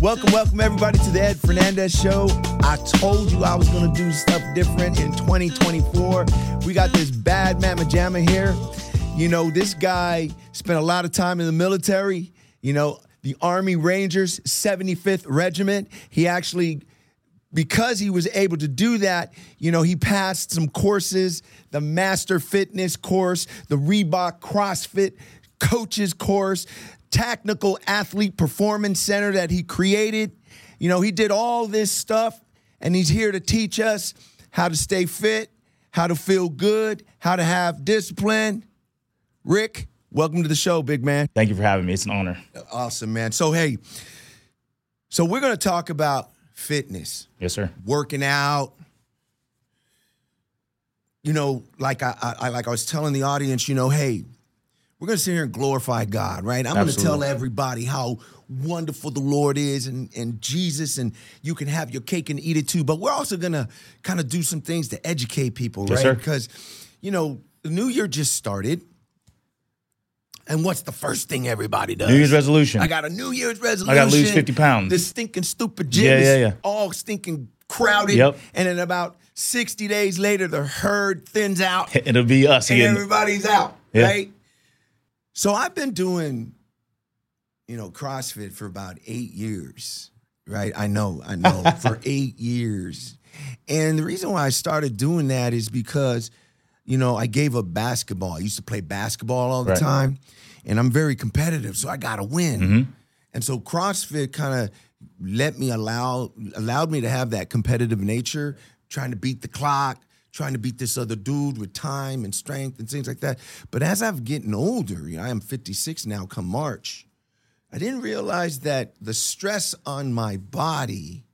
Welcome, welcome everybody to the Ed Fernandez Show. I told you I was gonna do stuff different in 2024. We got this bad mama jamma here. You know, this guy spent a lot of time in the military. You know, the Army Rangers, 75th Regiment. He actually because he was able to do that, you know, he passed some courses, the Master Fitness course, the Reebok CrossFit coaches course, Tactical Athlete Performance Center that he created. You know, he did all this stuff and he's here to teach us how to stay fit, how to feel good, how to have discipline. Rick, welcome to the show, big man. Thank you for having me. It's an honor. Awesome, man. So, hey, so we're going to talk about fitness, Yes, sir. working out. You know, like I, I, I like I was telling the audience, you know, hey, we're gonna sit here and glorify God, right? I'm gonna tell everybody how wonderful the Lord is and, and Jesus, and you can have your cake and eat it too. But we're also gonna kind of do some things to educate people, Yes, right? sir. Because, you know, the new year just started. And what's the first thing everybody does? New Year's resolution. I got a New Year's resolution. I gotta lose 50 pounds. This stinking stupid gym Yeah, is yeah, yeah. all stinking crowded. Yep. And then about 60 days later, the herd thins out It'll be us and again. everybody's out, Yeah. right? So I've been doing, you know, CrossFit for about eight years, right? I know, I know, for eight years. And the reason why I started doing that is because, you know, I gave up basketball. I used to play basketball all the Right. time, and I'm very competitive, so I got to win. Mm-hmm. And so CrossFit kind of let me allow allowed me to have that competitive nature, trying to beat the clock, trying to beat this other dude with time and strength and things like that. But as I've getting older, you know, I am 56 now come March, I didn't realize that the stress on my body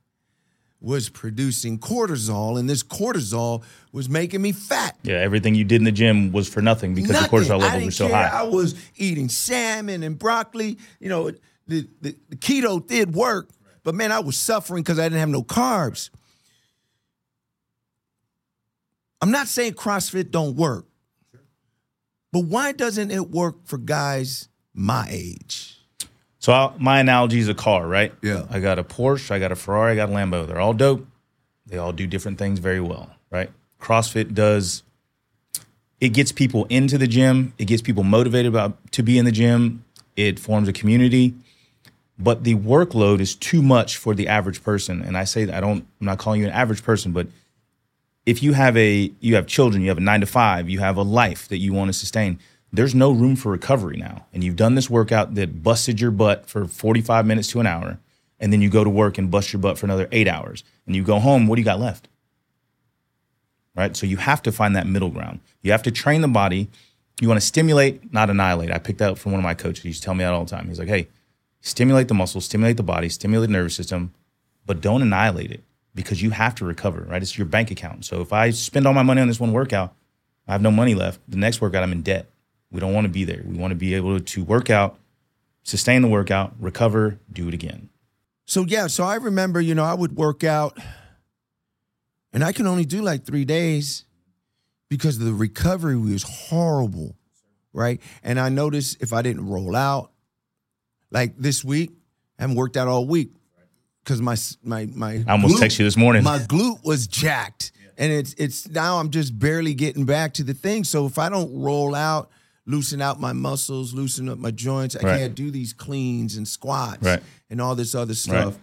was producing cortisol, and this cortisol was making me fat. yeah, everything you did in the gym was for nothing because Nothing. the cortisol levels were so care. high. I was eating salmon and broccoli. You know, the, the, the keto did work, but man, I was suffering because I didn't have no carbs. I'm not saying CrossFit don't work, but why doesn't it work for guys my age? So I, my analogy is a car, right? Yeah. I got a Porsche, I got a Ferrari, I got a Lambo. They're all dope. They all do different things very well, right? CrossFit does. It gets people into the gym. It gets people motivated about to be in the gym. It forms a community, but the workload is too much for the average person. And I say that I don't. I'm not calling you an average person, but if you have a you have children, you have a nine to five, you have a life that you want to sustain. There's no room for recovery now, and you've done this workout that busted your butt for 45 minutes to an hour, and then you go to work and bust your butt for another eight hours, and you go home. What do you got left? Right. So you have to find that middle ground. You have to train the body. You want to stimulate, not annihilate. I picked that up from one of my coaches. He used to tell me that all the time. He's like, "Hey, stimulate the muscles, stimulate the body, stimulate the nervous system, but don't annihilate it because you have to recover, right? It's your bank account. So if I spend all my money on this one workout, I have no money left. The next workout, I'm in debt. We don't want to be there. We want to be able to work out, sustain the workout, recover, do it again. So yeah, so I remember, you know, I would work out and I can only do like three days because the recovery was horrible. Right. And I noticed if I didn't roll out, like this week, I haven't worked out all week because my my my I almost glute- texted you this morning. My glute was jacked. And it's it's now I'm just barely getting back to the thing. So if I don't roll out, loosen out my muscles, loosen up my joints, I Right. can't do these cleans and squats Right. and all this other stuff.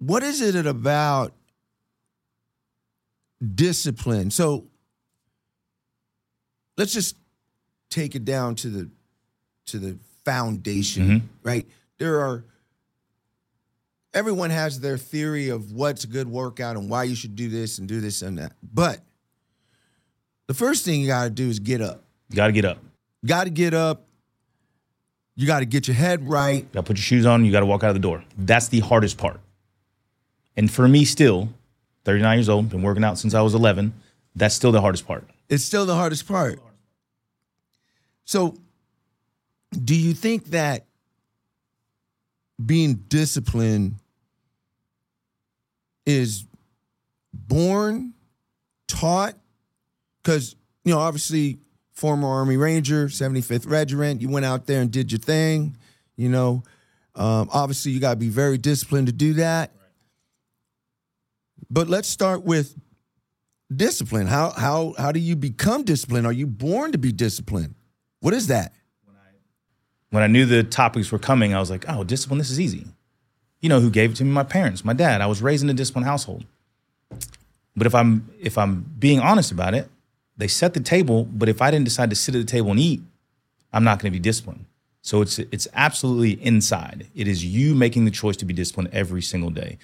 What is it about discipline? So let's just take it down to the to the foundation, Mhm. right? There are everyone has their theory of what's a good workout and why you should do this and do this and that. But the first thing you got to do is get up. You got to get up. Got to get up. You got to get your head right. You got to put your shoes on. You got to walk out of the door. That's the hardest part. And for me, still, 39 years old, been working out since I was 11. That's still the hardest part. It's still the hardest part. So, do you think that being disciplined is born, taught? Because, you know, obviously, former Army Ranger, 75th Regiment, you went out there and did your thing, you know. Um, obviously, you got to be very disciplined to do that. But let's start with discipline. How how how do you become disciplined? Are you born to be disciplined? What is that? When I knew the topics were coming, I was like, oh, discipline, this is easy. You know who gave it to me? My parents, my dad. I was raised in a disciplined household. But if I'm if I'm being honest about it, they set the table, but if I didn't decide to sit at the table and eat, I'm not going to be disciplined. So it's it's absolutely inside. It is you making the choice to be disciplined every single day.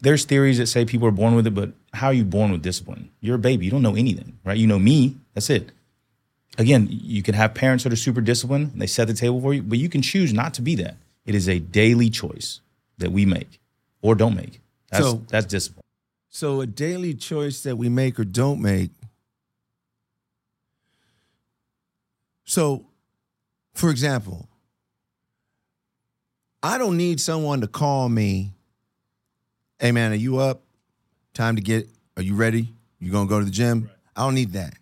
There's theories that say people are born with it, but how are you born with discipline? You're a baby. You don't know anything, right? You know me. That's it. Again, you can have parents that are super disciplined and they set the table for you, but you can choose not to be that. It is a daily choice that we make or don't make. That's, So- that's discipline. So a daily choice that we make or don't make. So, for example, I don't need someone to call me. Hey man, are you up? Time to get. Are you ready? You gonna go to the gym? I don't need that.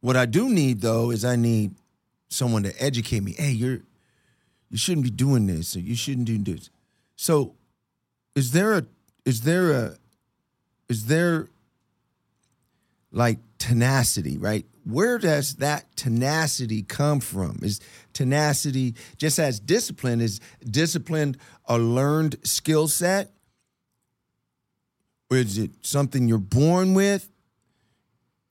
What I do need though is I need someone to educate me. Hey, you're you shouldn't be doing this, or you shouldn't do this. So, is there a is there a is there like tenacity, right? Where does that tenacity come from? Is tenacity just as discipline is discipline a learned skill set? Or is it something you're born with?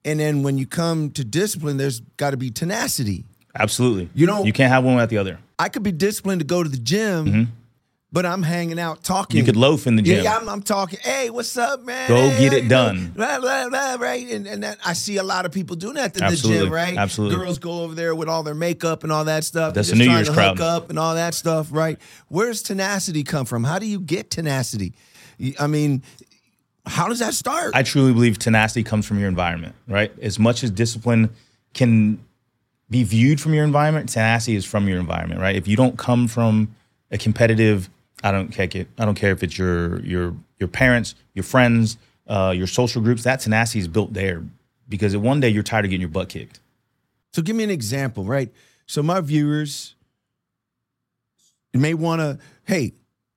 And then when you come to discipline, there's got to be tenacity. Absolutely. You know- you can't have one without the other. I could be disciplined to go to the gym, mm-hmm. but I'm hanging out talking. You could loaf in the gym. Yeah, I'm, I'm talking. Hey, what's up, man? Go get it done. Blah, blah, blah, right? And, and that, I see a lot of people doing that in the gym, right? Absolutely. Girls go over there with all their makeup and all that stuff. That's the just New trying Year's to crowd. Hook up and all that stuff, right? Where's tenacity come from? How do you get tenacity? I mean, how does that start? I truly believe tenacity comes from your environment, right? As much as discipline can be viewed from your environment, tenacity is from your environment, right? If you don't come from a competitive, I don't care, I don't care if it's your your your parents, your friends, uh, your social groups. That tenacity is built there because one day you're tired of getting your butt kicked. So give me an example, right? So my viewers may want to, hey,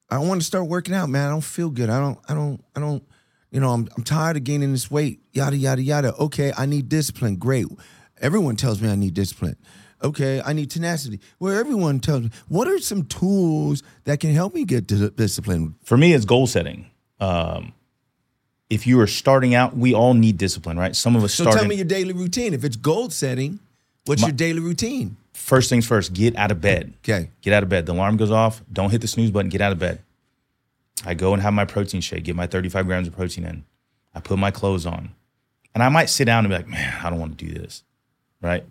I want to start working out, man. I don't feel good. I don't, I don't, I don't, you know, I'm, I'm tired of gaining this weight, yada, yada, yada. Okay, I need discipline. Great. Everyone tells me I need discipline. Okay, I need tenacity. Well, everyone tells me, what are some tools that can help me get di- discipline? For me, it's goal setting. Um, if you are starting out, we all need discipline, right? Some of us So tell me your daily routine. If it's goal setting, what's your daily routine? first things first, get out of bed. Okay. Get out of bed. The alarm goes off. Don't hit the snooze button. Get out of bed. I go and have my protein shake, get my 35 grams of protein in. I put my clothes on. And I might sit down and be like, man, I don't want to do this. Right.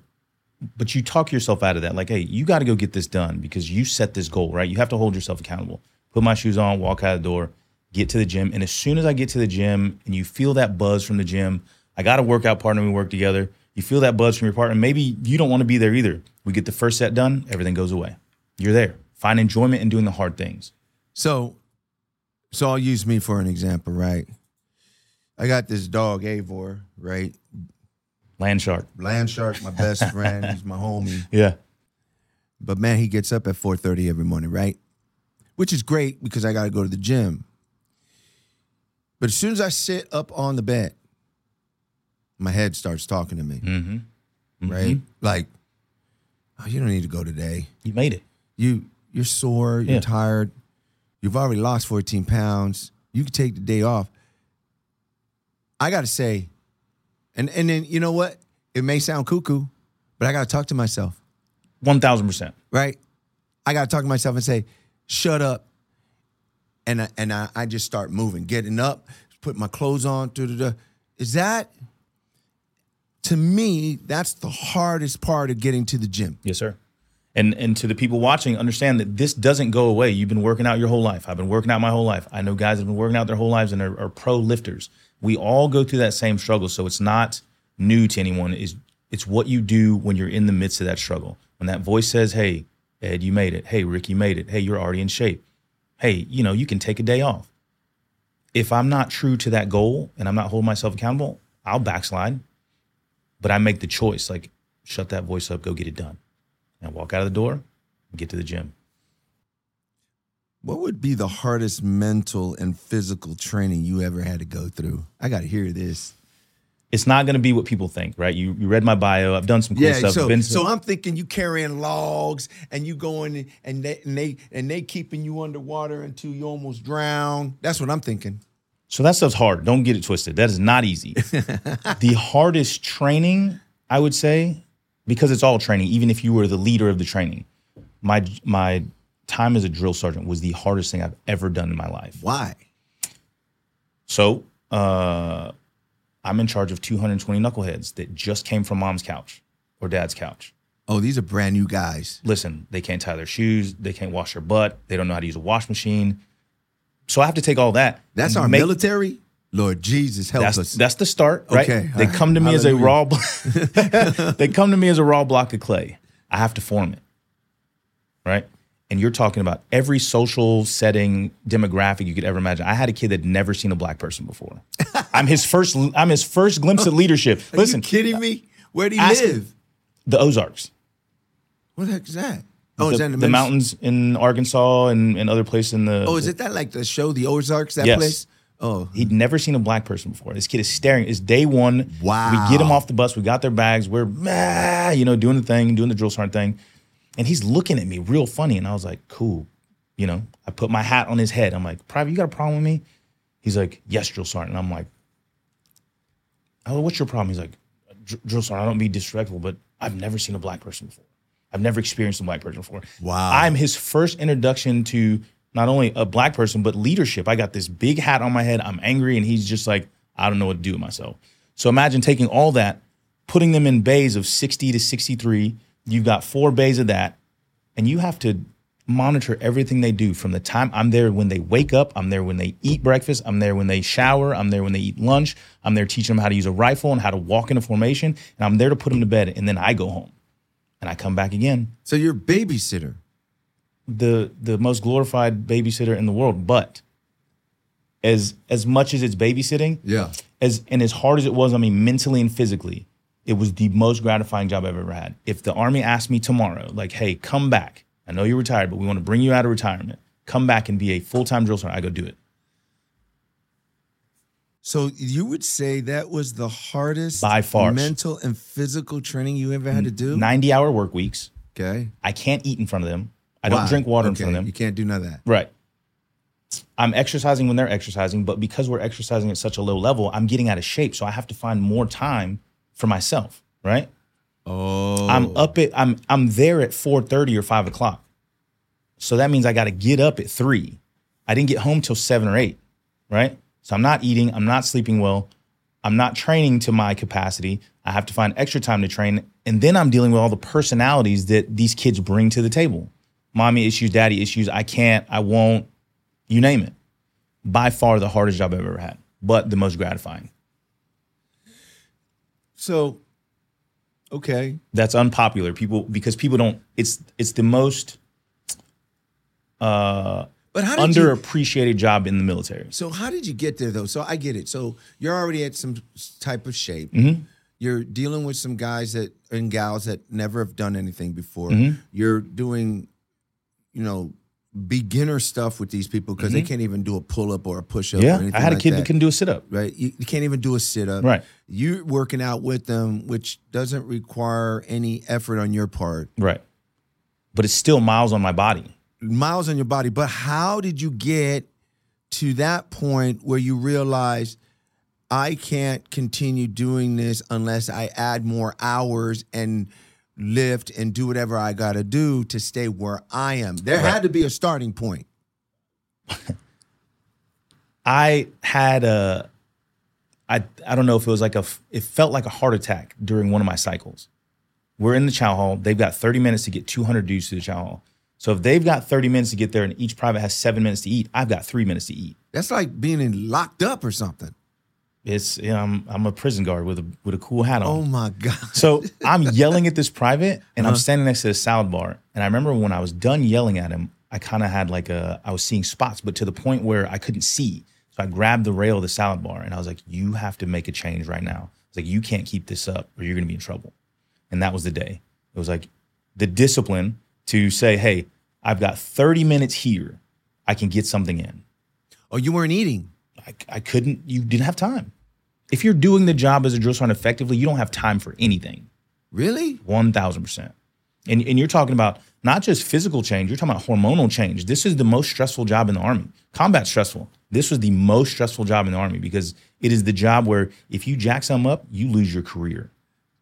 But you talk yourself out of that. Like, hey, you got to go get this done because you set this goal, right? You have to hold yourself accountable. Put my shoes on, walk out the door, get to the gym. And as soon as I get to the gym and you feel that buzz from the gym, I got a workout partner, we work together. You feel that buzz from your partner. Maybe you don't want to be there either. We get the first set done, everything goes away. You're there. Find enjoyment in doing the hard things. So, so I'll use me for an example, right? I got this dog, Avor, right? Land shark. Land Shark, my best friend. He's my homie. Yeah. But man, he gets up at 4:30 every morning, right? Which is great because I got to go to the gym. But as soon as I sit up on the bed, my head starts talking to me, Mm-hmm. right? Like, oh, you don't need to go today. You made it. You you're sore, you're Yeah. tired. You've already lost 14 pounds. You can take the day off. I got to say, and and then you know what? It may sound cuckoo, but I got to talk to myself. 1000%. right? I got to talk to myself and say, "Shut up," and I, and I, I just start moving, getting up, put my clothes on. Da, da, da. Is that to me? That's the hardest part of getting to the gym. Yes, sir. And and to the people watching, understand that this doesn't go away. You've been working out your whole life. I've been working out my whole life. I know guys that have been working out their whole lives and are, are pro lifters. We all go through that same struggle. So it's not new to anyone. Is it's what you do when you're in the midst of that struggle. When that voice says, Hey, Ed, you made it. Hey, Rick, you made it. Hey, you're already in shape. Hey, you know, you can take a day off. If I'm not true to that goal and I'm not holding myself accountable, I'll backslide. But I make the choice, like, shut that voice up, go get it done and walk out of the door and get to the gym. What would be the hardest mental and physical training you ever had to go through? I got to hear this. It's not going to be what people think, right? You you read my bio. I've done some cool Yeah, stuff. so Been- so I'm thinking you carrying logs and you going and they and they and they keeping you underwater until you almost drown. That's what I'm thinking. So that stuff's hard. Don't get it twisted. That is not easy. the hardest training, I would say, because it's all training, even if you were the leader of the training, my my time as a drill sergeant was the hardest thing I've ever done in my life. Why? So uh, I'm in charge of 220 knuckleheads that just came from mom's couch or dad's couch. Oh, these are brand new guys. Listen, they can't tie their shoes, they can't wash their butt, they don't know how to use a wash machine. So I have to take all that. That's our make- military. Lord Jesus, help That's us. that's the start, right? Okay, They uh, come to me as a raw. blo- they come to me as a raw block of clay. I have to form it, right? And you're talking about every social setting, demographic you could ever imagine. I had a kid that never seen a black person before. I'm his first. I'm his first glimpse at leadership. Are Listen, you kidding me? Where do you live? the Ozarks, What the heck is that? Oh, the, is that in the Minnes- mountains in Arkansas and, and other places in the. Oh, is it that like the show, The Ozarks? That Yes. place? Oh, He'd never seen a black person before. This kid is staring. It's day one. Wow. We get him off the bus. We got their bags. We're, ah, you know, doing the thing, doing the drill sergeant thing. And he's looking at me real funny. And I was like, cool. You know, I put my hat on his head. I'm like, Private, you got a problem with me? He's like, yes, drill sergeant. And I'm like, oh, what's your problem? He's like, drill sergeant, I don't be disrespectful, but I've never seen a black person before. I've never experienced a black person before. Wow. I'm his first introduction to not only a black person, but leadership. I got this big hat on my head. I'm angry, and he's just like, I don't know what to do with myself. So imagine taking all that, putting them in bays of 60 to 63. You've got four bays of that, and you have to monitor everything they do from the time I'm there when they wake up, I'm there when they eat breakfast, I'm there when they shower, I'm there when they eat lunch, I'm there teaching them how to use a rifle and how to walk in a formation, and I'm there to put them to bed, and then I go home. And I come back again so you're a babysitter. The the most glorified babysitter in the world. But as as much as it's babysitting, Yeah. as and as hard as it was I mean, mentally and physically, it was the most gratifying job I've ever had. If the army asked me tomorrow, like, hey, come back. I know you're retired, but we want to bring you out of retirement. Come back and be a full time drill sergeant. I go do it. So you would say that was the hardest By far. mental and physical training you ever had to do? 90 hour work weeks. Okay. I can't eat in front of them. I don't drink water in front of them. You can't do none of that. Right. I'm exercising when they're exercising, but because we're exercising at such a low level, I'm getting out of shape. So I have to find more time for myself. Right. Oh. I'm up at I'm I'm there at 4:30 or 5 o'clock. So that means I got to get up at three. I didn't get home till seven or eight. Right. So I'm not eating. I'm not sleeping well. I'm not training to my capacity. I have to find extra time to train. And then I'm dealing with all the personalities that these kids bring to the table. Mommy issues, daddy issues. I can't, I won't, you name it. By far the hardest job I've ever had, but the most gratifying. So, okay. That's unpopular. People because people don't it's it's the most uh But how did you underappreciated job in the military. So how did you get there though? So I get it. So you're already at some type of shape. Mm-hmm. You're dealing with some guys that and gals that never have done anything before. Mm-hmm. You're doing, you know, beginner stuff with these people because they can't even do a pull up or a push up. Mm-hmm. Yeah. I had a like kid that. that couldn't do a sit up. Right, you, you can't even do a sit up. Right. you're working out with them, which doesn't require any effort on your part. Right. But it's still miles on my body. miles on your body. But how did you get to that point where you realize I can't continue doing this unless I add more hours and lift and do whatever I got to do to stay where I am? There had to be a starting point. I had a, I I don't know if it was like a, it felt like a heart attack during one of my cycles. We're in the chow hall. They've got 30 minutes to get 200 dudes to the chow hall. So if they've got 30 minutes to get there and each private has seven minutes to eat, I've got three minutes to eat. That's like being in locked up or something. It's you know, I'm I'm a prison guard with a with a cool hat on. Oh my God. So I'm yelling at this private, and Uh-huh. I'm standing next to the salad bar. And I remember when I was done yelling at him, I kind of had like a, I was seeing spots, but to the point where I couldn't see. So I grabbed the rail of the salad bar, and I was like, "You have to make a change right now. It's like you can't keep this up, or you're going to be in trouble." And that was the day. It was like the discipline to say, "Hey, I've got 30 minutes here. I can get something in. Oh, you weren't eating. I, I couldn't. You didn't have time. If you're doing the job as a drill sergeant effectively, you don't have time for anything. Really? One thousand percent. And and you're talking about not just physical change. You're talking about hormonal change. This is the most stressful job in the army. Combat stressful. This was the most stressful job in the army because it is the job where if you jack something up, you lose your career.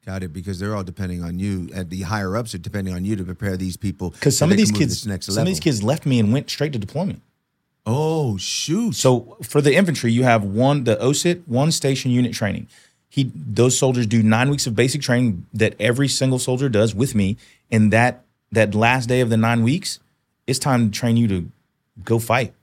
Got it. Because they're all depending on you. At the higher ups are depending on you to prepare these people. Because some of these kids, next some of these kids left me and went straight to deployment. Oh shoot! So for the infantry, you have one the OSUT one station unit training. He those soldiers do nine weeks of basic training that every single soldier does with me, and that that last day of the nine weeks, it's time to train you to go fight.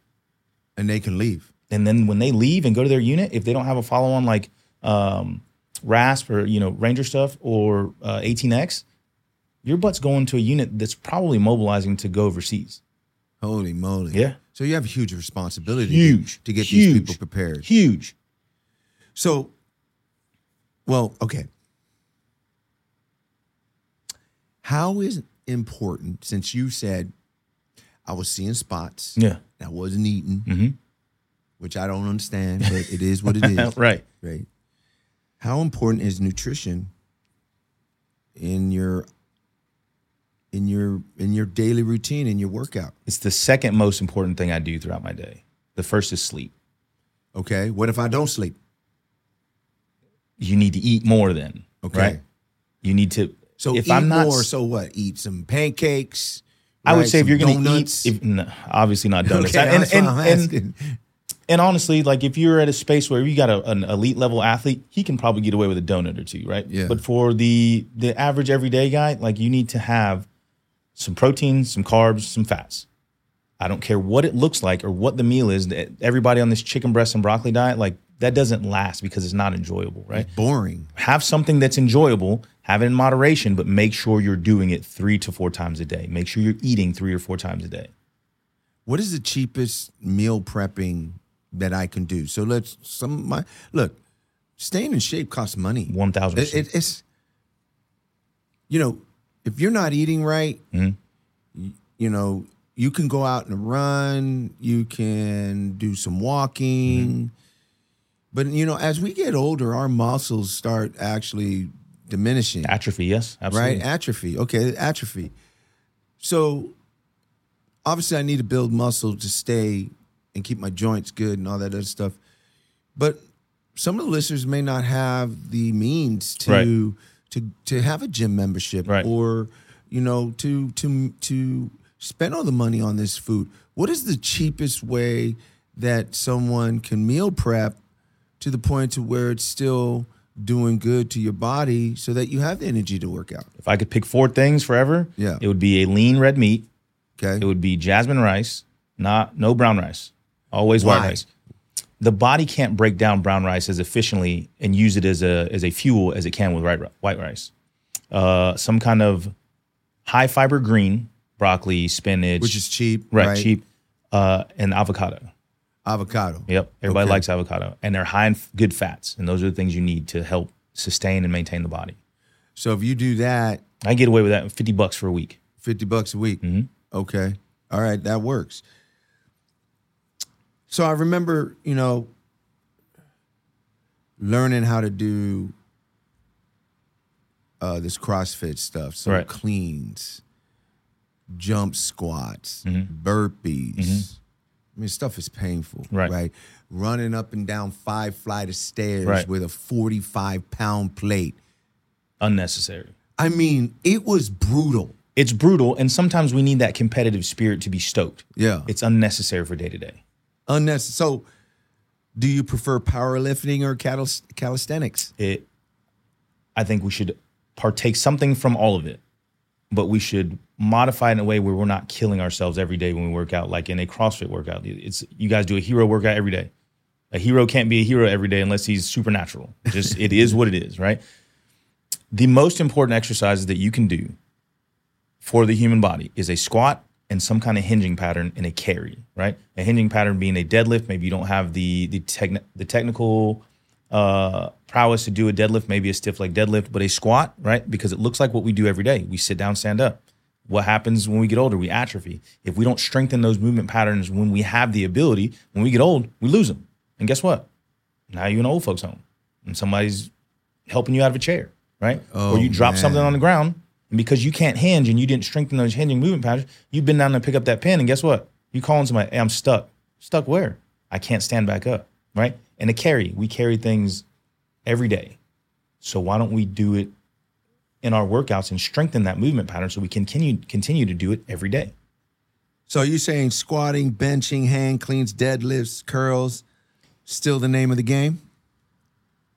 and they can leave. And then when they leave and go to their unit, if they don't have a follow on like um, RASP or you know Ranger stuff or uh, 18X, your butt's going to a unit that's probably mobilizing to go overseas. Holy moly! Yeah. So you have a huge responsibility Huge to, get huge, these people prepared. Huge. So, well, okay. How is it important since you said I was seeing spots, Yeah. I wasn't eating, Mhm. which I don't understand, but it is what it is. right. Right. How important is nutrition in your in your in your daily routine in your workout? It's the second most important thing I do throughout my day. The first is sleep. Okay. What if I don't sleep? You need to eat more then. Okay. Right? You need to So if I'm not more, so what? Eat some pancakes. I would say if Some you're going to eat, if, no, obviously not donuts. Okay, and, that's and, I'm and, and honestly, like if you're at a space where you got a, an elite level athlete, he can probably get away with a donut or two, right? Yeah. But for the the average everyday guy, like you need to have some protein, some carbs, some fats. I don't care what it looks like or what the meal is. that Everybody on this chicken breast and broccoli diet, like that doesn't last because it's not enjoyable, right? boring. have something that's enjoyable, have it in moderation, but make sure you're doing it three to four times a day. Make sure you're eating three or four times a day. What is the cheapest meal prepping that I can do? So let's some my look. Staying in shape costs money. One thousand It, it, it's you know if you're not eating right, Mhm. y- you know you can go out and run. You can do some walking. Mm-hmm. But you know, as we get older, our muscles start actually diminishing. Atrophy, yes, absolutely. right? Atrophy. Okay, atrophy. So obviously, I need to build muscle to stay and keep my joints good and all that other stuff. But some of the listeners may not have the means to Right. To to have a gym membership Right. or you know to to to spend all the money on this food. What is the cheapest way that someone can meal prep to the point to where it's still doing good to your body so that you have the energy to work out? If I could pick four things forever, Yeah. it would be a lean red meat. Okay. It would be jasmine rice, not no brown rice. Always white rice. The body can't break down brown rice as efficiently and use it as a as a fuel as it can with white, white rice. Uh, some kind of high fiber green, broccoli, spinach, Which is cheap, right, right? cheap, uh, and avocado. Avocado. Yep, everybody Okay. likes avocado, and they're high in good fats, and those are the things you need to help sustain and maintain the body. So if you do that, I get away with that, fifty bucks for a week. 50 bucks a week. Mm-hmm. Okay. All right, that works. So I remember, you know, learning how to do uh, this CrossFit stuff. So Right. cleans, jump squats, Mm-hmm. burpees. I mean, stuff is painful, Right. right? Running up and down five flight of stairs Right. with a 45 pound plate. Unnecessary. I mean, it was brutal. It's brutal, and sometimes we need that competitive spirit to be stoked. Yeah. It's unnecessary for day to day. Unnecessary. So, do you prefer powerlifting or calis- calisthenics? It. I think we should partake something from all of it, but we should modify it in a way where we're not killing ourselves every day when we work out. Like in a CrossFit workout, it's you guys do a hero workout every day. A hero can't be a hero every day unless he's supernatural. Just it is what it is, right? The most important exercises that you can do for the human body is a squat and some kind of hinging pattern in a carry, right? A hinging pattern being a deadlift. Maybe you don't have the the techni- the technical uh, prowess to do a deadlift, maybe a stiff leg deadlift, but a squat, right? Because it looks like what we do every day. We sit down, stand up. What happens when we get older? We atrophy. If we don't strengthen those movement patterns when we have the ability, when we get old, we lose them. And guess what? Now you're in an old folks' home and somebody's helping you out of a chair, right? Oh, or you drop man. something on the ground, and because you can't hinge and you didn't strengthen those hinging movement patterns, you've been down to pick up that pen, and guess what? You calling somebody, hey, I'm stuck. Stuck where? I can't stand back up, right? And a carry, we carry things every day. So why don't we do it in our workouts and strengthen that movement pattern so we can continue continue to do it every day? So you're you saying squatting, benching, hang cleans, deadlifts, curls, still the name of the game?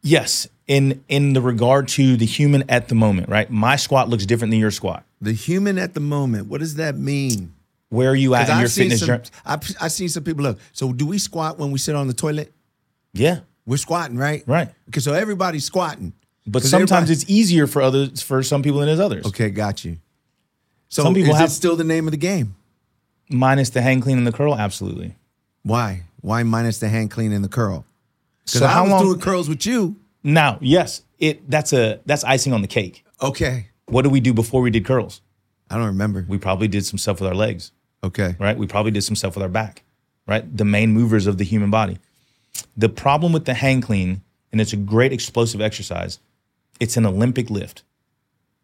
Yes, in in the regard to the human at the moment, right? My squat looks different than your squat. The human at the moment. What does that mean? Where are you at in your I've seen fitness some, journey? I've, I've seen some people look. So do we squat when we sit on the toilet? Yeah, We're squatting, right? right. Okay, so everybody's squatting. But sometimes it's easier for others for some people than it is others. Okay, got you. So Some people is have- it still the name of the game? Minus the hang clean and the curl, absolutely. Why? Why minus the hang clean and the curl? Because So I was long? doing curls with you. Now, yes, it that's a that's icing on the cake. Okay. What did we do before we did curls? I don't remember. We probably did some stuff with our legs, Okay. right? We probably did some stuff with our back, right? The main movers of the human body. The problem with the hang clean, and it's a great explosive exercise, it's an Olympic lift.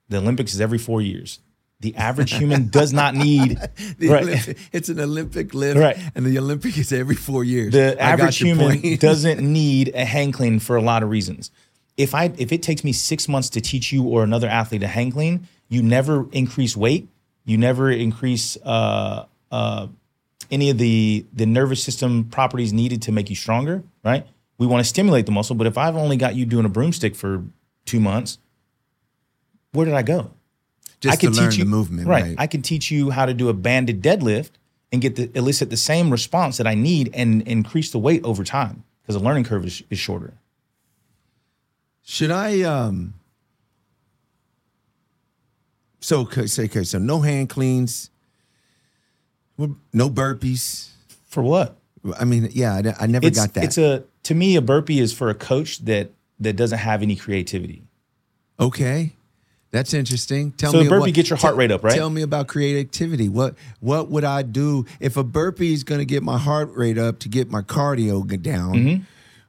The Olympics is every four years. The average human does not need right. Olympic- it's an Olympic lift, Right. and the Olympic is every four years. the I average human doesn't need a hang clean for a lot of reasons. If I if it takes me six months to teach you or another athlete a hang clean, you never increase weight, you never increase uh, uh, any of the the nervous system properties needed to make you stronger. Right? We want to stimulate the muscle, but if I've only got you doing a broomstick for two months, where did I go? Just I can teach you the movement, right. right? I can teach you how to do a banded deadlift and get the elicit the same response that I need and increase the weight over time because the learning curve is, is shorter. Should I um so okay, say okay, so no hang cleans, no burpees. For what? I mean, yeah, I, I never It's got that. it's a to me a burpee is for a coach that that doesn't have any creativity. okay. That's interesting. Tell So me burpee what- gets your heart rate up, right? Tell me about creativity. What what would I do if a burpee is going to get my heart rate up to get my cardio down? Mm-hmm.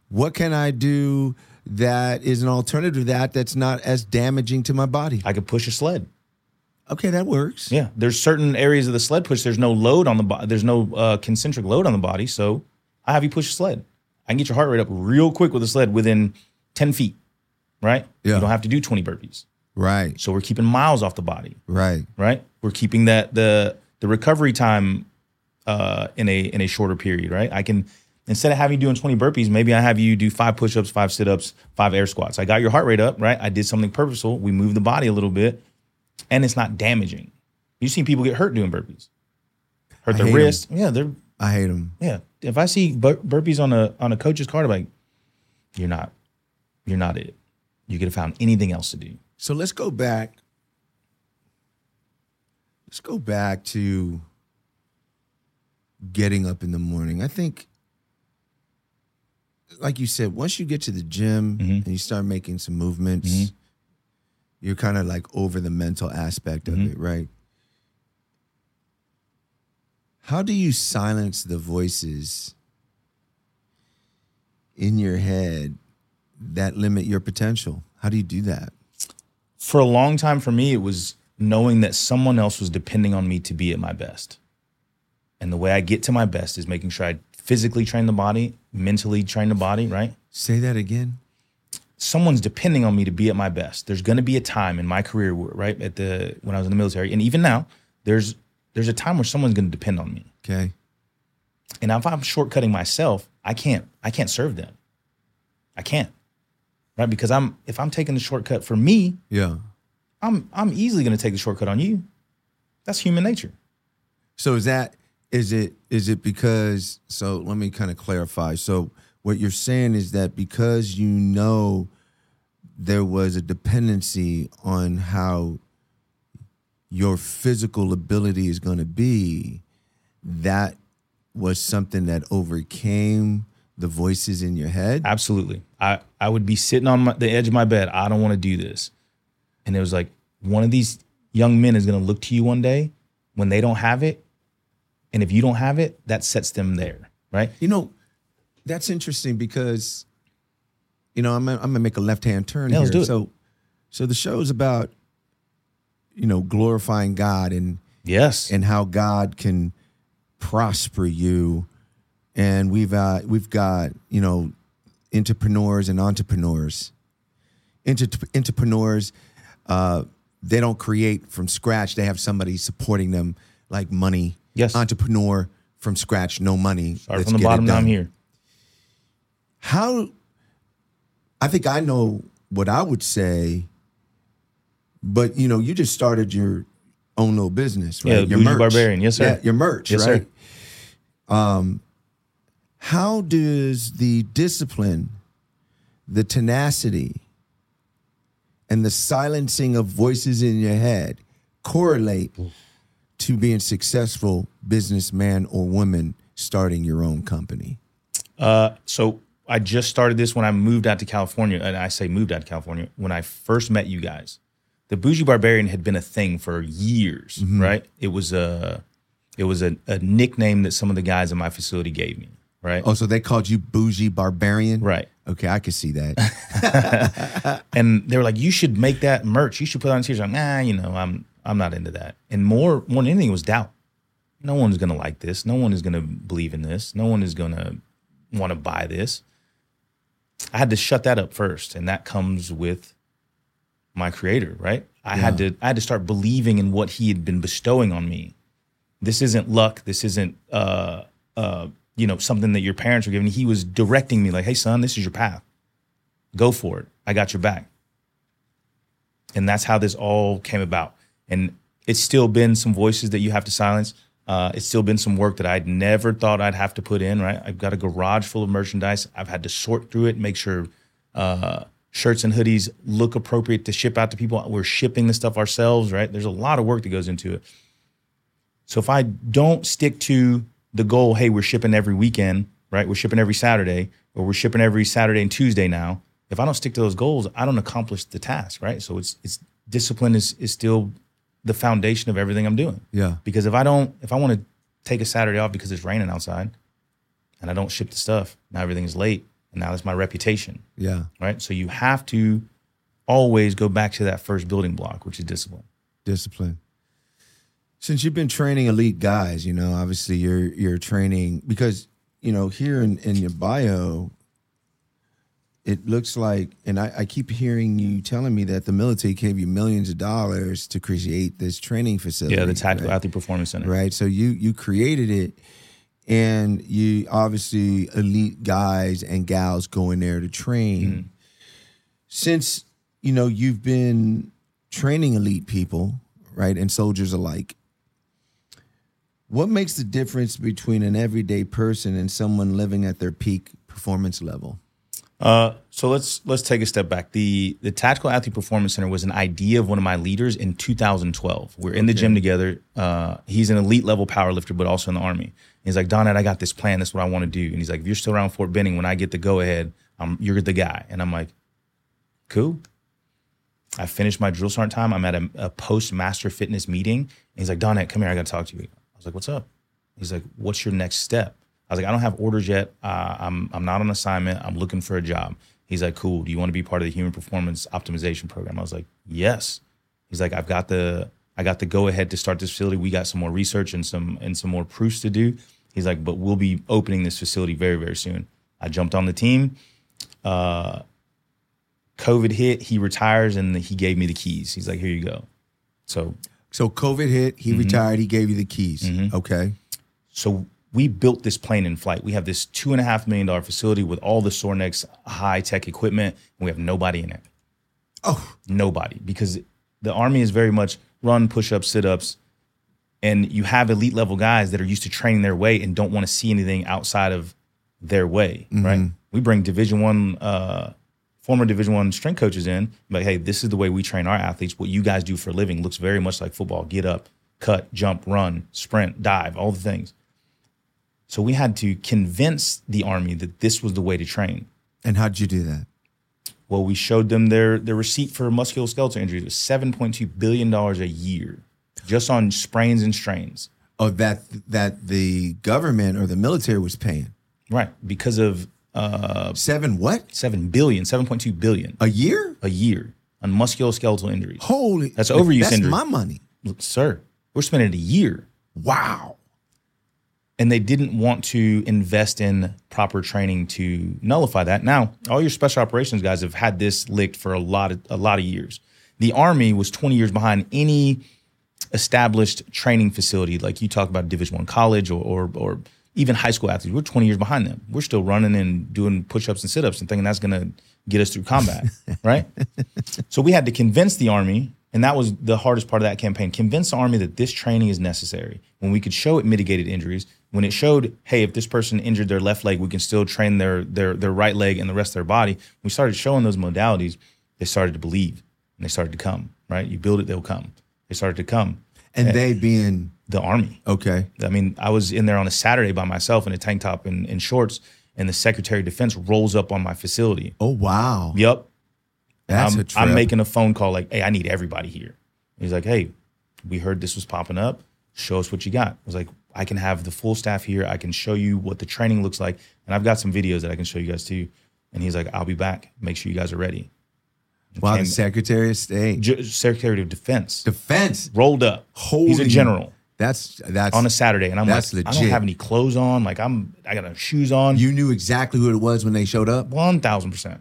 What can I do that is an alternative to that that's not as damaging to my body? I could push a sled. Okay, that works. Yeah, there's certain areas of the sled push. There's no load on the body. There's no uh, concentric load on the body, so I have you push a sled. I can get your heart rate up real quick with a sled within ten feet. Right? Yeah. You don't have to do twenty burpees. Right, So we're keeping miles off the body. right. right? We're keeping that the the recovery time uh, in a in a shorter period, right? I can instead of having you doing 20 burpees, maybe I have you do five push-ups, five sit-ups, five air squats. I got your heart rate up, right? I did something purposeful. We moved the body a little bit, and it's not damaging. You've seen people get hurt doing burpees, hurt their hate 'em. wrist. Yeah, they're I hate them. yeah. If I see bur- burpees on a on a coach's card, I'm like, you're not, you're not it. You could have found anything else to do. So let's go back. Let's go back to getting up in the morning. I think, like you said, once you get to the gym mm-hmm. and you start making some movements, mm-hmm. you're kind of like over the mental aspect of mm-hmm. it, right? How do you silence the voices in your head that limit your potential? How do you do that? For a long time for me it was knowing that someone else was depending on me to be at my best. And the way i get to my best is making sure i physically train the body mentally train the body right? Say that again. someone's depending on me to be at my best. There's going to be a time in my career right at the when i was in the military and even now there's there's a time where someone's going to depend on me. Okay. and if i'm shortcutting myself i can't i can't serve them. I can't right because i'm if i'm taking the shortcut for me Yeah. i'm i'm easily going to take the shortcut on you that's human nature So is that is it is it because so let me kind of clarify. So what you're saying is that because you know there was a dependency on how your physical ability is going to be, that was something that overcame the voices in your head. Absolutely. I, I would be sitting on my, the edge of my bed. I don't want to do this. And it was like, one of these young men is going to look to you one day when they don't have it, and if you don't have it, that sets them there, right? You know, that's interesting because, you know, I'm, I'm gonna make a left hand turn Yeah, here. let's do it. So, so the show is about, you know, glorifying God and Yes. and how God can prosper you. And we've uh, we've got you know entrepreneurs and entrepreneurs. Inter- entrepreneurs, uh, they don't create from scratch. They have somebody supporting them, like money. Yes. Entrepreneur from scratch, no money. Start from the bottom. Now I'm here. How? I think I know what I would say, but you know, you just started your own little business, right? Yeah, your Bougie Barbarian. Yes, sir. Yeah, your merch, Yes, right? sir. Um, how does the discipline, the tenacity, and the silencing of voices in your head correlate to being successful businessman or woman starting your own company? Uh, so I just started this when I moved out to California, and I say moved out to California when I first met you guys. The Bougie Barbarian had been a thing for years, right? It was a, it was a, a nickname that some of the guys in my facility gave me, right? Oh, so they called you bougie barbarian? Right. Okay, I could see that. And they were like, "You should make that merch. You should put it on t-shirts." I'm, nah, you know, I'm I'm not into that. And more more than anything, it was doubt. No one is gonna like this. No one is gonna believe in this. No one is gonna want to buy this. I had to shut that up first, and that comes with my creator, right? I had to I had to start believing in what he had been bestowing on me. This isn't luck. This isn't uh uh you know something that your parents were giving. He was directing me like, "Hey son, this is your path. Go for it. I got your back." And that's how this all came about. And it's still been some voices that you have to silence. Uh, it's still been some work that I'd never thought I'd have to put in. Right, I've got a garage full of merchandise. I've had to sort through it, make sure uh, shirts and hoodies look appropriate to ship out to people. We're shipping the stuff ourselves. Right, there's a lot of work that goes into it. So if I don't stick to the goal, hey, we're shipping every weekend, right? We're shipping every Saturday, or we're shipping every Saturday and Tuesday now. If I don't stick to those goals, I don't accomplish the task, right? So it's it's discipline is is still the foundation of everything I'm doing. Yeah. Because if I don't, if I want to take a Saturday off because it's raining outside, and I don't ship the stuff, now everything's late, and now that's my reputation, Yeah. right? So you have to always go back to that first building block, which is discipline. discipline. Since you've been training elite guys, you know, obviously you're you're training because you know here in, in your bio, it looks like, and I, I keep hearing you telling me that the military gave you millions of dollars to create this training facility. Yeah, the Tactical right? Athlete Performance Center. right? So you you created it, and you obviously elite guys and gals going there to train. Mm-hmm. Since you know you've been training elite people, right, and soldiers alike. What makes the difference between an everyday person and someone living at their peak performance level? Uh, so let's let's take a step back. The the Tactical Athlete Performance Center was an idea of one of my leaders in 2012. We're in the gym together. Uh, he's an elite level power lifter, but also in the army. He's like, Donnette, I got this plan. That's what I want to do. And he's like, if you're still around Fort Benning, when I get the go ahead, um, you're the guy. And I'm like, cool. I finished my drill sergeant time. I'm at a, a post master fitness meeting. And he's like, Donnette, come here. I got to talk to you. Was like, what's up? He's like, what's your next step? I was like, I don't have orders yet. Uh, I'm I'm not on assignment. I'm looking for a job. He's like, cool. Do you want to be part of the human performance optimization program? I was like, yes. He's like, I've got the I got the go ahead to start this facility. We got some more research and some and some more proofs to do. He's like, but we'll be opening this facility very very soon. I jumped on the team. Uh, COVID hit. He retires and he gave me the keys. He's like, here you go. So So COVID hit, he mm-hmm. retired, he gave you the keys. Mm-hmm. Okay. So we built this plane in flight. We have this two and a half million dollar facility with all the Sorinex high tech equipment, and we have nobody in it. Oh, Nobody, because the army is very much run, push ups, sit ups, and you have elite level guys that are used to training their way and don't want to see anything outside of their way. Mm-hmm. Right? We bring Division One, uh, former Division One strength coaches in, like, hey, this is the way we train our athletes. What you guys do for a living looks very much like football: get up, cut, jump, run, sprint, dive, all the things. So we had to convince the army that this was the way to train. and how'd you do that? Well, we showed them their their receipt for musculoskeletal injuries. It was seven point two billion dollars a year, just on sprains and strains. Oh, that that the government or the military was paying Right, because of uh, seven what seven billion, seven point two billion a year? a year on musculoskeletal injuries. Holy, That's overuse That's injury. my money. Look, Sir, we're spending a year, Wow. and they didn't want to invest in proper training to nullify that. Now, all your special operations guys have had this licked for a lot of a lot of years. The Army was twenty years behind any established training facility, like you talk about Division One college or, or or even high school athletes. We're twenty years behind them. We're still running and doing push ups and sit ups and thinking that's going to get us through combat, right? So we had to convince the Army, and that was the hardest part of that campaign. Convince the Army that this training is necessary. When we could show it mitigated injuries, when it showed, hey, if this person injured their left leg, we can still train their their their right leg and the rest of their body. We started showing those modalities. They started to believe, and they started to come. Right? You build it, they'll come. They started to come. And they being The Army. okay. I mean, I was in there on a Saturday by myself in a tank top and, and shorts, and the Secretary of Defense rolls up on my facility. Oh wow. Yep, That's I'm, a trip. I'm making a phone call like, hey, I need everybody here. He's like, hey, we heard this was popping up. Show us what you got. I was like, I can have the full staff here. I can show you what the training looks like. And I've got some videos that I can show you guys too. And he's like, I'll be back. Make sure you guys are ready. wow. The Secretary of State, J- Secretary of Defense Defense. rolled up. Holy, He's a general That's that's on a Saturday. And I'm like, I don't have any clothes on. Like, I'm, I got no shoes on. You knew exactly who it was when they showed up. 1000%.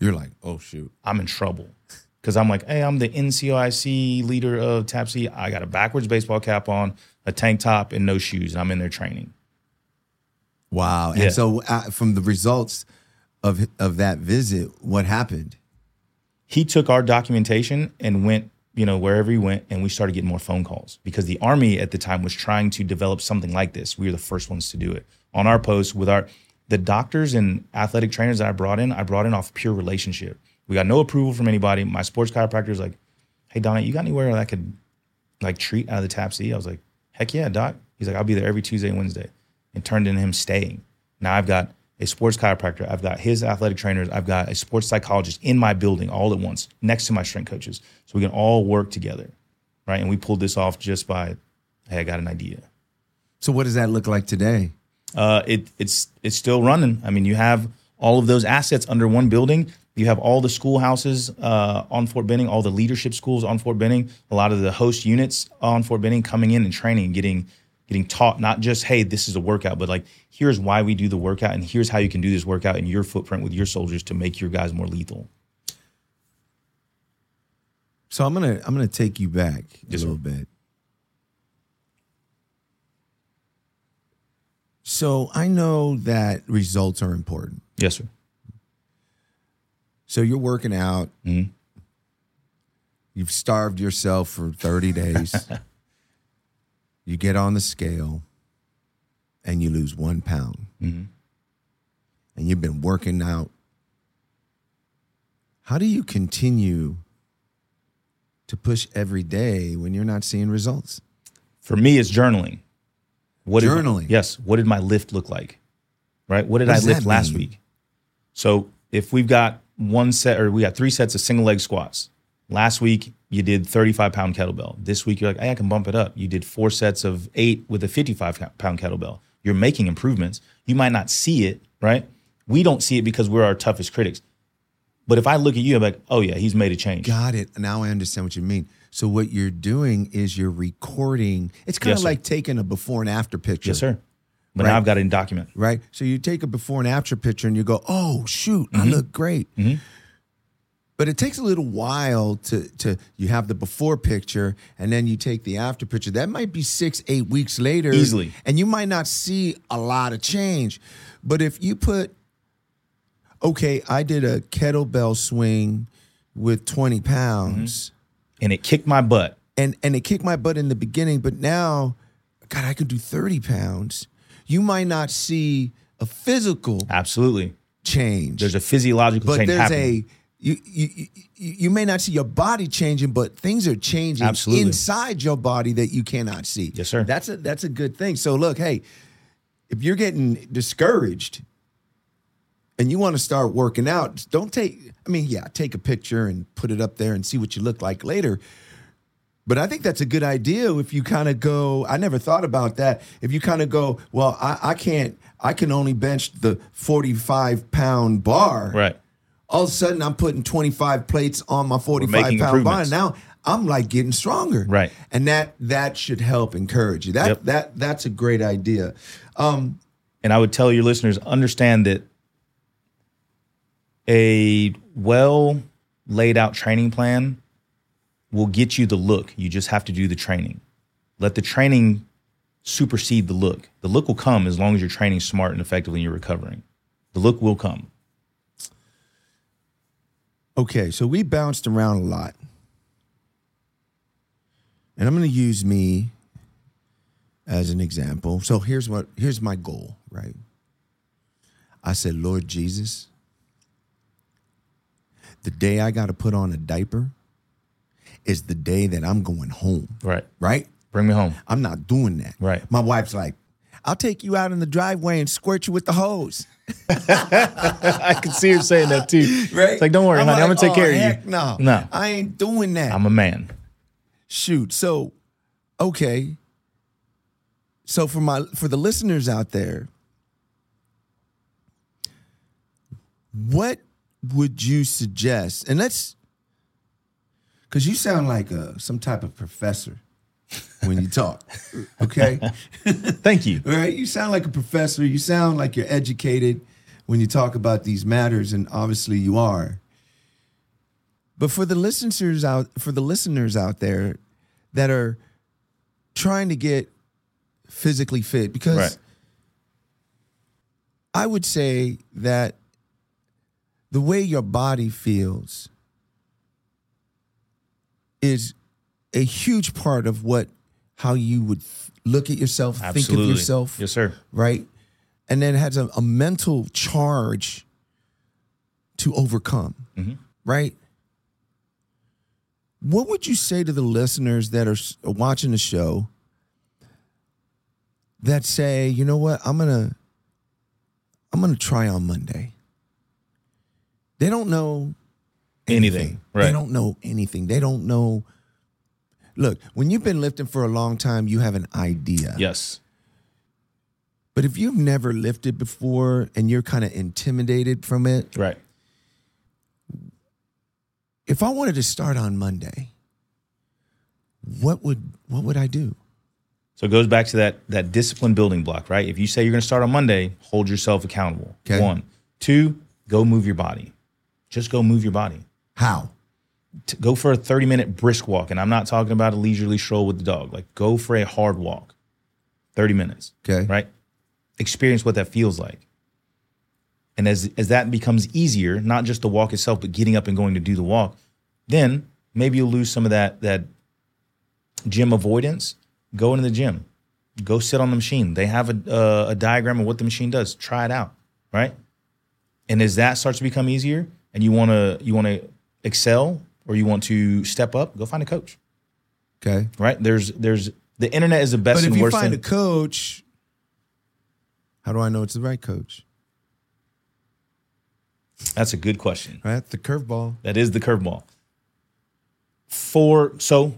You're like, oh shoot. I'm in trouble. Because I'm like, hey, I'm the NCOIC leader of TAPC. I got a backwards baseball cap on, a tank top, and no shoes, and I'm in there training. Wow. And Yeah. so uh, from the results of of that visit, what happened? He took our documentation and went, you know, wherever he went, and we started getting more phone calls because the Army at the time was trying to develop something like this. We were the first ones to do it on our post with our the doctors and athletic trainers that I brought in. I brought in off pure relationship. We got no approval from anybody. My sports chiropractor was like, "Hey, Donna, you got anywhere that I could like treat out of the Tap C?" I was like, "Heck yeah, doc." He's like, "I'll be there every Tuesday and Wednesday," and turned into him staying. Now I've got a sports chiropractor, I've got his athletic trainers, I've got a sports psychologist in my building all at once, next to my strength coaches, so we can all work together, right? And we pulled this off just by, "Hey, I got an idea." So what does that look like today? uh, it, it's it's still running. I mean, you have all of those assets under one building. You have all the schoolhouses uh, on Fort Benning, all the leadership schools on Fort Benning, a lot of the host units on Fort Benning coming in and training, and getting getting taught not just hey, this is a workout, but like here's why we do the workout, and here's how you can do this workout in your footprint with your soldiers to make your guys more lethal. So I'm gonna I'm gonna take you back a Yes, sir. little bit. So I know that results are important. Yes, sir. So you're working out. Mhm. You've starved yourself for 30 days. you get on the scale and you lose one pound. Mhm. And you've been working out. How do you continue to push every day when you're not seeing results? For me, it's journaling. What did- Journaling. yes. What did my lift look like? Right. What did What I lift last week? So if we've got one set or we got three sets of single leg squats. Last week you did 35 pound kettlebell. This week you're like, hey, I can bump it up. You did four sets of eight with a 55 pound kettlebell. You're making improvements. You might not see it, right? We don't see it because we're our toughest critics. But if I look at you, I'm like, oh yeah, he's made a change. Got it. Now I understand what you mean. So what you're doing is you're recording. It's kind Yes, of sir. like taking a before and after picture. Yes, sir. But Right. now I've got it in document. right? So you take a before and after picture and you go, "Oh shoot, Mm-hmm. I look great." But it takes a little while to to you have the before picture and then you take the after picture. That might be six, eight weeks later, Easily. and you might not see a lot of change. But if you put, okay, I did a kettlebell swing with twenty pounds, mm-hmm. And it kicked my butt. and and it kicked my butt in the beginning, but now, God, I can do thirty pounds. You might not see a physical Absolutely. change. There's a physiological but change there's happening. a you, you you you may not see your body changing, but things are changing Absolutely. inside your body that you cannot see. Yes, sir. That's a that's a good thing. So look, hey, if you're getting discouraged and you want to start working out, don't take, I mean, yeah, take a picture and put it up there and see what you look like later. But I think that's a good idea if you kind of go, I never thought about that. If you kind of go, well, I, I can't, I can only bench the 45 pound bar. Right. All of a sudden, I'm putting 25 plates on my 45 pound bar. Now I'm like getting stronger. Right. And that that should help encourage you. That Yep. that that's a great idea. Um, And I would tell your listeners understand that a well laid out training plan will get you the look. You just have to do the training. Let the training supersede the look. The look will come as long as you're training smart and effectively and you're recovering. The look will come. Okay, so we bounced around a lot. And I'm going to use me as an example. So here's what here's my goal, right? I said, "Lord Jesus, the day I got to put on a diaper is the day that I'm going home." Right. Right? Bring me home. I'm not doing that. Right. My wife's like, "I'll take you out in the driveway and squirt you with the hose." I can see her saying that too. Right? It's like, don't worry, honey, I'm gonna take "Oh, care of oh, you. No. No. I ain't doing that. I'm a man. shoot so okay so for my for the listeners out there what would you suggest and let's because you sound like a, some type of professor when you talk okay Thank you. right you sound like a professor you sound like you're educated when you talk about these matters and obviously you are but for the listeners out for the listeners out there that are trying to get physically fit because Right. I would say that the way your body feels is a huge part of what how you would look at yourself, think of yourself, Yes, sir. right? And then it has a, a mental charge to overcome, Mhm. right? What would you say to the listeners that are watching the show that say, you know what, I'm gonna, I'm gonna try on Monday. They don't know Anything. They Right. don't know anything. They don't know. Look, when you've been lifting for a long time, you have an idea. Yes. But if you've never lifted before and you're kind of intimidated from it, Right. if I wanted to start on Monday, what would what would I do? So it goes back to that that discipline building block, right? If you say you're going to start on Monday, hold yourself accountable. Okay. One, two, go move your body. Just go move your body. How? Go for a 30 minute brisk walk, and I'm not talking about a leisurely stroll with the dog. Like go for a hard walk, 30 minutes. Okay. Right. Experience what that feels like. And as as that becomes easier, not just the walk itself, but getting up and going to do the walk, then maybe you'll lose some of that that gym avoidance. Go into the gym, go sit on the machine. They have a uh, a diagram of what the machine does. Try it out, right? And as that starts to become easier, and you want to you want to excel or you want to step up, go find a coach, Okay. right? There's there's the internet is the best But if you worst find thing. a coach, how do I know it's the right coach? That's a good question. Right? The curveball. That is the curveball. For so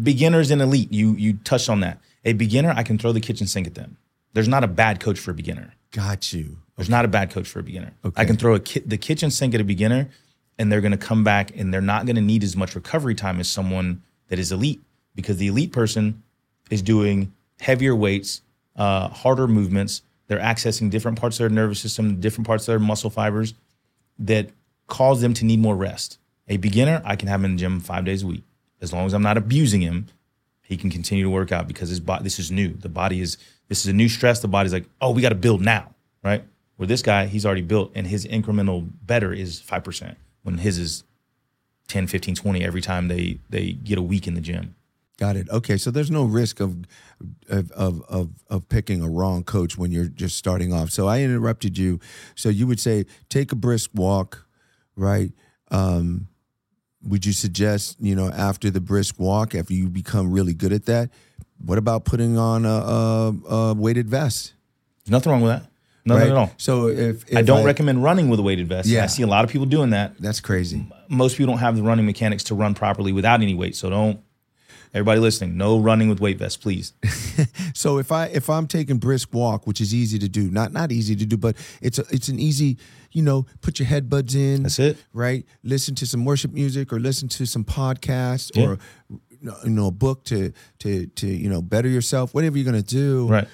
beginners and elite, you you touched on that. A beginner, I can throw the kitchen sink at them. There's not a bad coach for a beginner. Got you. There's not a bad coach for a beginner. Okay. I can throw a ki- the kitchen sink at a beginner, and they're going to come back, and they're not going to need as much recovery time as someone that is elite, because the elite person is doing heavier weights, uh, harder movements. They're accessing different parts of their nervous system, different parts of their muscle fibers that cause them to need more rest. A beginner, I can have him in the gym five days a week, as long as I'm not abusing him. He can continue to work out because his body. This is new. The body is this is a new stress. The body's like, oh, we got to build now, right? Where this guy, he's already built, and his incremental better is five percent when his is 10, 15, 20 every time they they get a week in the gym. Got it. Okay, so there's no risk of of of of, of picking a wrong coach when you're just starting off. So I interrupted you. So you would say take a brisk walk, right? Um, would you suggest you know after the brisk walk, after you become really good at that, what about putting on a, a, a weighted vest? There's nothing wrong with that. No, right? at all. So if, if I don't recommend running with a weighted vest. Yeah. I see a lot of people doing that. That's crazy. Most people don't have the running mechanics to run properly without any weight. So don't. Everybody listening, no running with weight vests, please. So if I if I'm taking brisk walk, which is easy to do, not not easy to do, but it's a, it's an easy, you know, put your headbuds in. That's it. Right. Listen to some worship music or listen to some podcasts Yeah. or you know a book to to to you know better yourself. Whatever you're gonna do. Right.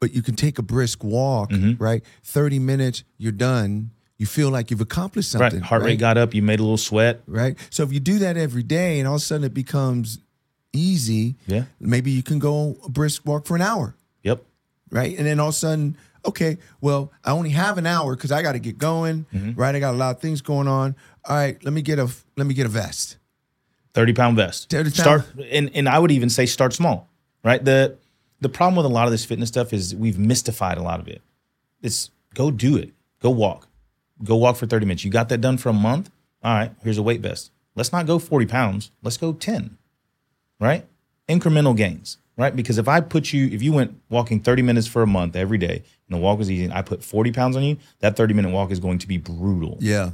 But you can take a brisk walk. Mm-hmm. Right. Thirty minutes, you're done. You feel like you've accomplished something. Right. Heart rate got up. You made a little sweat. right? So if you do that every day and all of a sudden it becomes easy, Yeah. maybe you can go a brisk walk for an hour, Yep. right? And then all of a sudden, okay, well, I only have an hour because I got to get going, Mm-hmm. right? I got a lot of things going on. All right, let me get a let me get a vest. 30 pound vest. 30 pound. Start and, and I would even say start small. Right. The the problem with a lot of this fitness stuff is we've mystified a lot of it. It's go do it. Go walk. Go walk for 30 minutes. You got that done for a month. All right, here's a weight vest. Let's not go 40 pounds. Let's go 10. Right? Incremental gains. Right? Because if I put you, if you went walking 30 minutes for a month every day and the walk was easy, and I put 40 pounds on you, that 30 minute walk is going to be brutal. Yeah,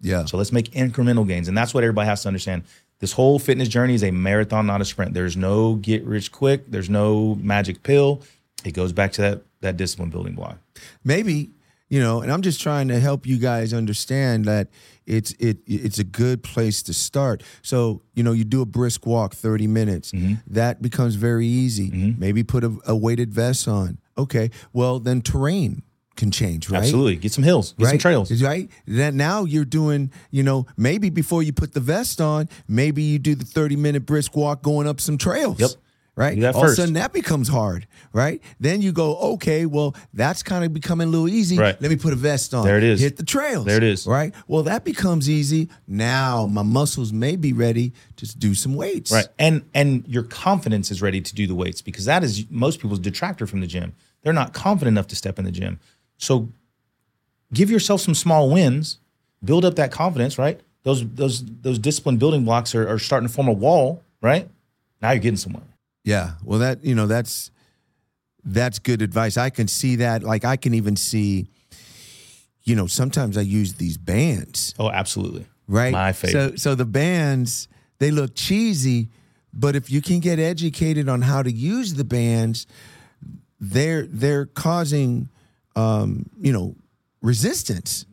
yeah, So let's make incremental gains. And that's what everybody has to understand. This whole fitness journey is a marathon, not a sprint. There's no get rich quick. There's no magic pill. It goes back to that that discipline building block. maybe you know. And I'm just trying to help you guys understand that it's it it's a good place to start. So you know, you do a brisk walk, 30 minutes. Mm-hmm. That becomes very easy. Maybe put a, a weighted vest on. Okay, well then terrain can change, right? Absolutely. Get some hills. Get some trails. Right. Then now you're doing, you know, maybe before you put the vest on, maybe you do the 30 minute brisk walk going up some trails. Yep. Right. All of a sudden that becomes hard. Right. Then you go, okay, well, that's kind of becoming a little easy. Right. Let me put a vest on. There it is. Hit the trails. There it is. Right. Well, that becomes easy. Now my muscles may be ready to do some weights. Right. And and your confidence is ready to do the weights because that is most people's detractor from the gym. They're not confident enough to step in the gym. So give yourself some small wins, build up that confidence, right? Those those those discipline building blocks are, are starting to form a wall, right? Now you're getting somewhere. Yeah. Well, that you know that's that's good advice. I can see that. Like I can even see. You know, sometimes I use these bands, Oh, absolutely. right? My favorite. So, so the bands they look cheesy, but if you can get educated on how to use the bands, they're they're causing, um, you know, resistance,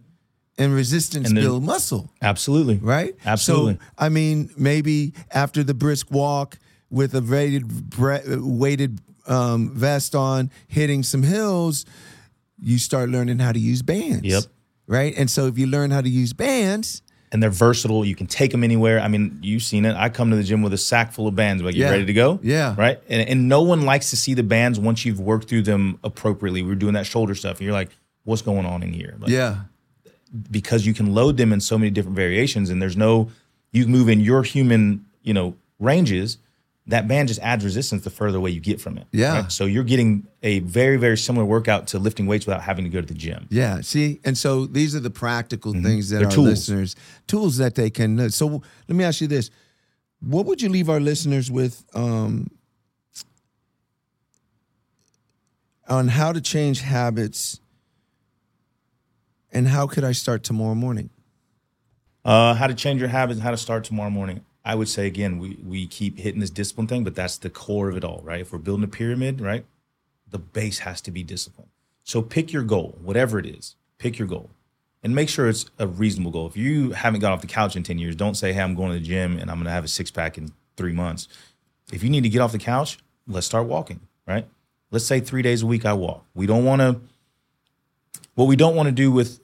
and resistance And they're- build muscle Absolutely. right? Absolutely. So, I mean, maybe after the brisk walk with a weighted bre- weighted um, vest on, hitting some hills, you start learning how to use bands. Yep. Right, and so if you learn how to use bands, and they're versatile. You can take them anywhere. I mean, you've seen it. I come to the gym with a sack full of bands. Like, you Yeah. ready to go? Yeah. Right. And, and no one likes to see the bands once you've worked through them appropriately. We're doing that shoulder stuff, and you're like, "What's going on in here?" Like, yeah, Because you can load them in so many different variations, and there's no, you move in your human, you know, ranges. That band just adds resistance the further away you get from it. Yeah. So you're getting a very, very similar workout to lifting weights without having to go to the gym. yeah. See, and so these are the practical things that Mm-hmm. They're our tools. listeners tools that they can. So let me ask you this: What would you leave our listeners with? Um, on how to change habits and how could I start tomorrow morning? Uh, how to change your habits and how to start tomorrow morning. I would say again, we we keep hitting this discipline thing, but that's the core of it all, right? If we're building a pyramid, right, the base has to be discipline. So pick your goal, whatever it is. Pick your goal, and make sure it's a reasonable goal. If you haven't got off the couch in ten years, don't say, "Hey, I'm going to the gym and I'm going to have a six pack in three months." If you need to get off the couch, let's start walking, right? Let's say three days a week I walk. We don't want to. What we don't want to do with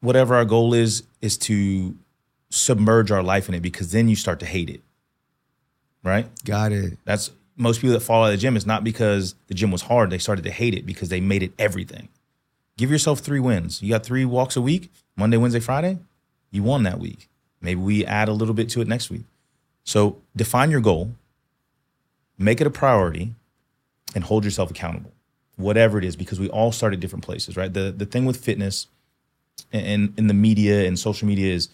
whatever our goal is is to submerge our life in it because then you start to hate it. Right? Got it. That's most people that fall out of the gym. It's not because the gym was hard. They started to hate it because they made it everything. Give yourself three wins. You got three walks a week, Monday, Wednesday, Friday. You won that week. Maybe we add a little bit to it next week. So define your goal, make it a priority, and hold yourself accountable. Whatever it is, because we all start at different places, right? The the thing with fitness and in the media and social media is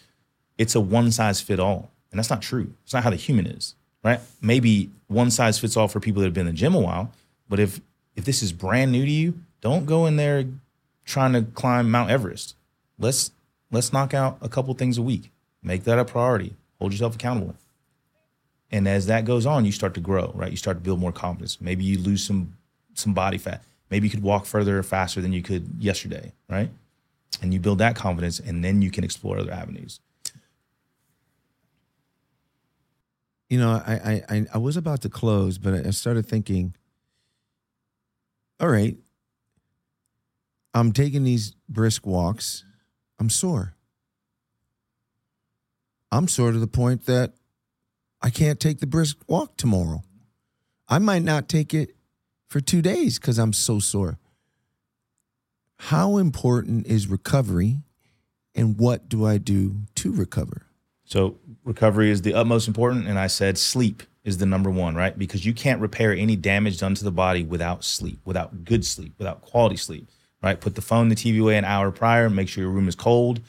it's a one size fit all. And that's not true. It's not how the human is, right? Maybe one size fits all for people that have been in the gym a while, but if if this is brand new to you, Don't go in there trying to climb Mount Everest. Let's let's knock out a couple things a week. Make that a priority. Hold yourself accountable. And as that goes on, you start to grow, right? You start to build more confidence. Maybe you lose some some body fat. Maybe you could walk further or faster than you could yesterday, right? And you build that confidence, and then you can explore other avenues. You know, I I I, was about to close, but I started thinking. All right, I'm taking these brisk walks. I'm sore. I'm sore to the point that I can't take the brisk walk tomorrow. I might not take it for two days because I'm so sore. How important is recovery and what do I do to recover? So recovery is the utmost important, and I said sleep is the number one, right? Because you can't repair any damage done to the body without sleep, without good sleep, without quality sleep, right? Put the phone, the TV away an hour prior. Make sure your room is cold,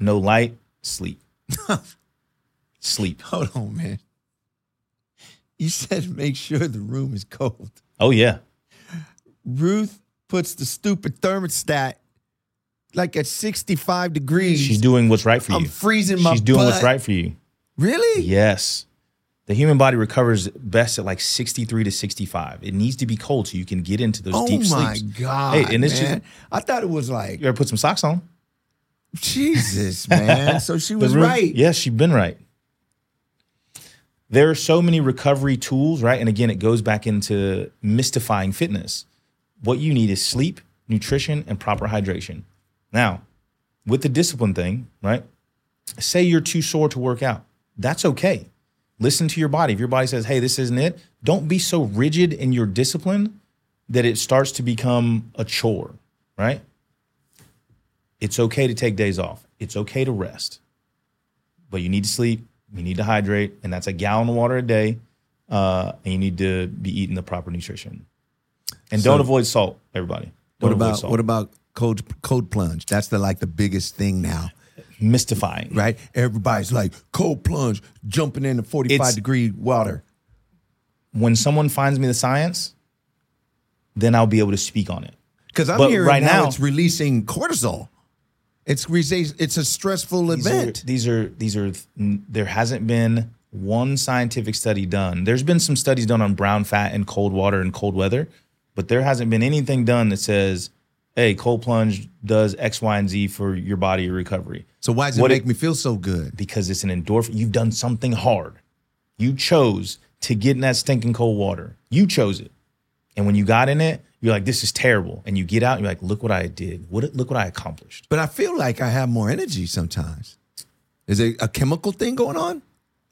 no light, sleep, sleep. Hold on, man. You said make sure the room is cold. Oh yeah, Ruth puts the stupid thermostat like at 65 degrees. she's doing what's right for you. I'm freezing my She's doing what's right for you. Really? Yes. The human body recovers best at like 63 to 65. It needs to be cold so you can get into those Oh deep sleeps. Oh my. God. Hey, and it's man. just I thought it was like, you ever put some socks on? Jesus, man. So she was room- right. Yes, she's been right. There are so many recovery tools, right? And again, it goes back into mystifying fitness. What you need is sleep, nutrition, and proper hydration. Now, with the discipline thing, right? Say you're too sore to work out. That's okay. Listen to your body. If your body says, hey, this isn't it, don't be so rigid in your discipline that it starts to become a chore, right? It's okay to take days off. It's okay to rest but you need to sleep, you need to hydrate, and that's a gallon of water a day. Uh, and you need to be eating the proper nutrition. And So- don't avoid salt, everybody. What Don't avoid about salt. what about cold cold plunge? That's the like the biggest thing now, mystifying? right? Everybody's like cold plunge, jumping into 45 degree water. When someone finds me the science, then I'll be able to speak on it. Because I'm But hearing right now, now- it's releasing cortisol. It's it's a stressful These are, event. these are these are there hasn't been one scientific study done. There's been some studies done on brown fat and cold water and cold weather, but there hasn't been anything done that says, "Hey, cold plunge does X, Y, and Z for your body recovery." so why does it make it- me feel so good? because it's an endorphin. You've done something hard. You chose to get in that stinking cold water. You chose it. And when you got in it, you're like, this is terrible. And you get out and you're like, look what I did. What look what I accomplished. But I feel like I have more energy sometimes. Is it a chemical thing going on?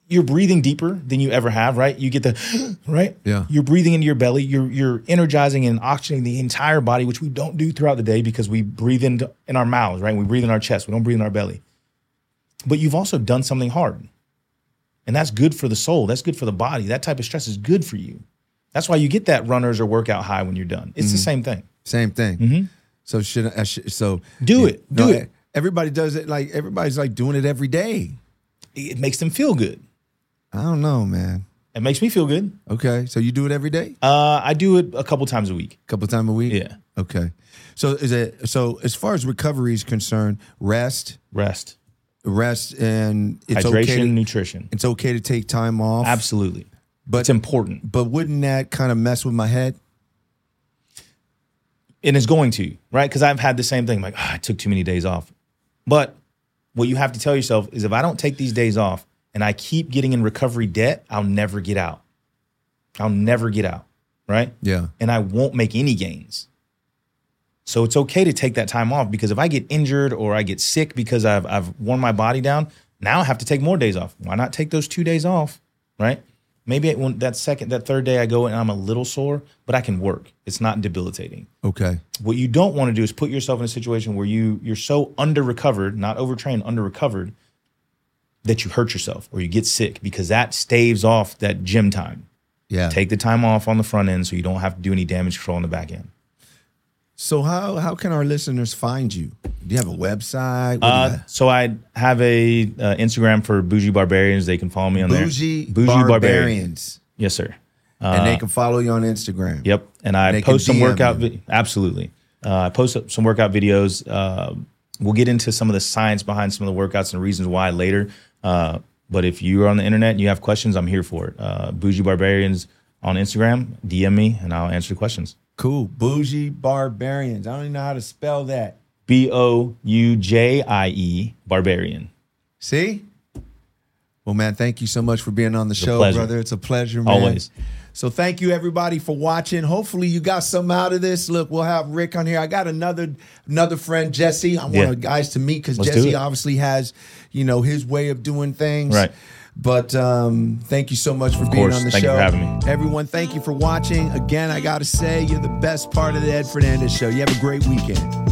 You're breathing deeper than you ever have, right? You get the right? Yeah. You're breathing into your belly. You're you're energizing and oxygenating the entire body, which we don't do throughout the day because we breathe into in our mouths, right? We breathe in our chest. We don't breathe in our belly. But you've also done something hard. And that's good for the soul. That's good for the body. That type of stress is good for you. That's why you get that runners or workout high when you're done. It's the same thing. Same thing. So should I? Should, so Mm-hmm. Do it. Do it. Everybody does it. Like everybody's like doing it every day. It makes them feel good. I don't know, man. It makes me feel good. Okay, so you do it every day, Uh, I do it a couple times a week. a couple times a week. Yeah. Okay. So is it so as far as recovery is concerned, rest, Rest, rest, and it's hydration, okay. To, nutrition. it's okay to take time off. Absolutely. But it's important. but wouldn't that kind of mess with my head? and it's going to right because i've had the same thing like "Ah, i took too many days off but what you have to tell yourself is if i don't take these days off and i keep getting in recovery debt i'll never get out. I'll never get out right? Yeah. and i won't make any gains. So it's okay to take that time off because if i get injured or i get sick because i've, I've worn my body down now i have to take more days off. Why not take those two days off right? Maybe it, when that second that third day i go and i'm a little sore but i can work. It's not debilitating. Okay. what you don't want to do is put yourself in a situation where you you're so under recovered, not overtrained, under recovered, that you hurt yourself or you get sick because that staves off that gym time. Yeah. Take the time off on the front end so you don't have to do any damage control on the back end. so how how can our listeners find you? Do you have a website? What do you Uh, so I have a uh, Instagram for Boujie Barbarians. They can follow me on Boujie, there. Barbarians. Yes, sir. and they can follow you on Instagram. Yep. And I can post some DM workout. Vi- absolutely. Uh, I post some workout videos. Uh, we'll get into some of the science behind some of the workouts and reasons why later. Uh, but if you're on the internet and you have questions, I'm here for it. Uh, Boujie Barbarians on Instagram, DM me and I'll answer questions. Cool. Boujie Barbarians. I don't even know how to spell that. B O U J I E Barbarian. See? Well, man, thank you so much for being on the show, brother. It's a pleasure, man. Always. So thank you everybody for watching. Hopefully you got some out of this. Look, we'll have Rick on here. I got another another friend, Jesse. I want Yeah. guys to meet because Jesse obviously has, you know, his way of doing things. Right. But um, thank you so much for being course. on the Thank you show. for having me. Everyone, thank you for watching. Again, I gotta say, you're the best part of the Ed Fernandez show. You have a great weekend.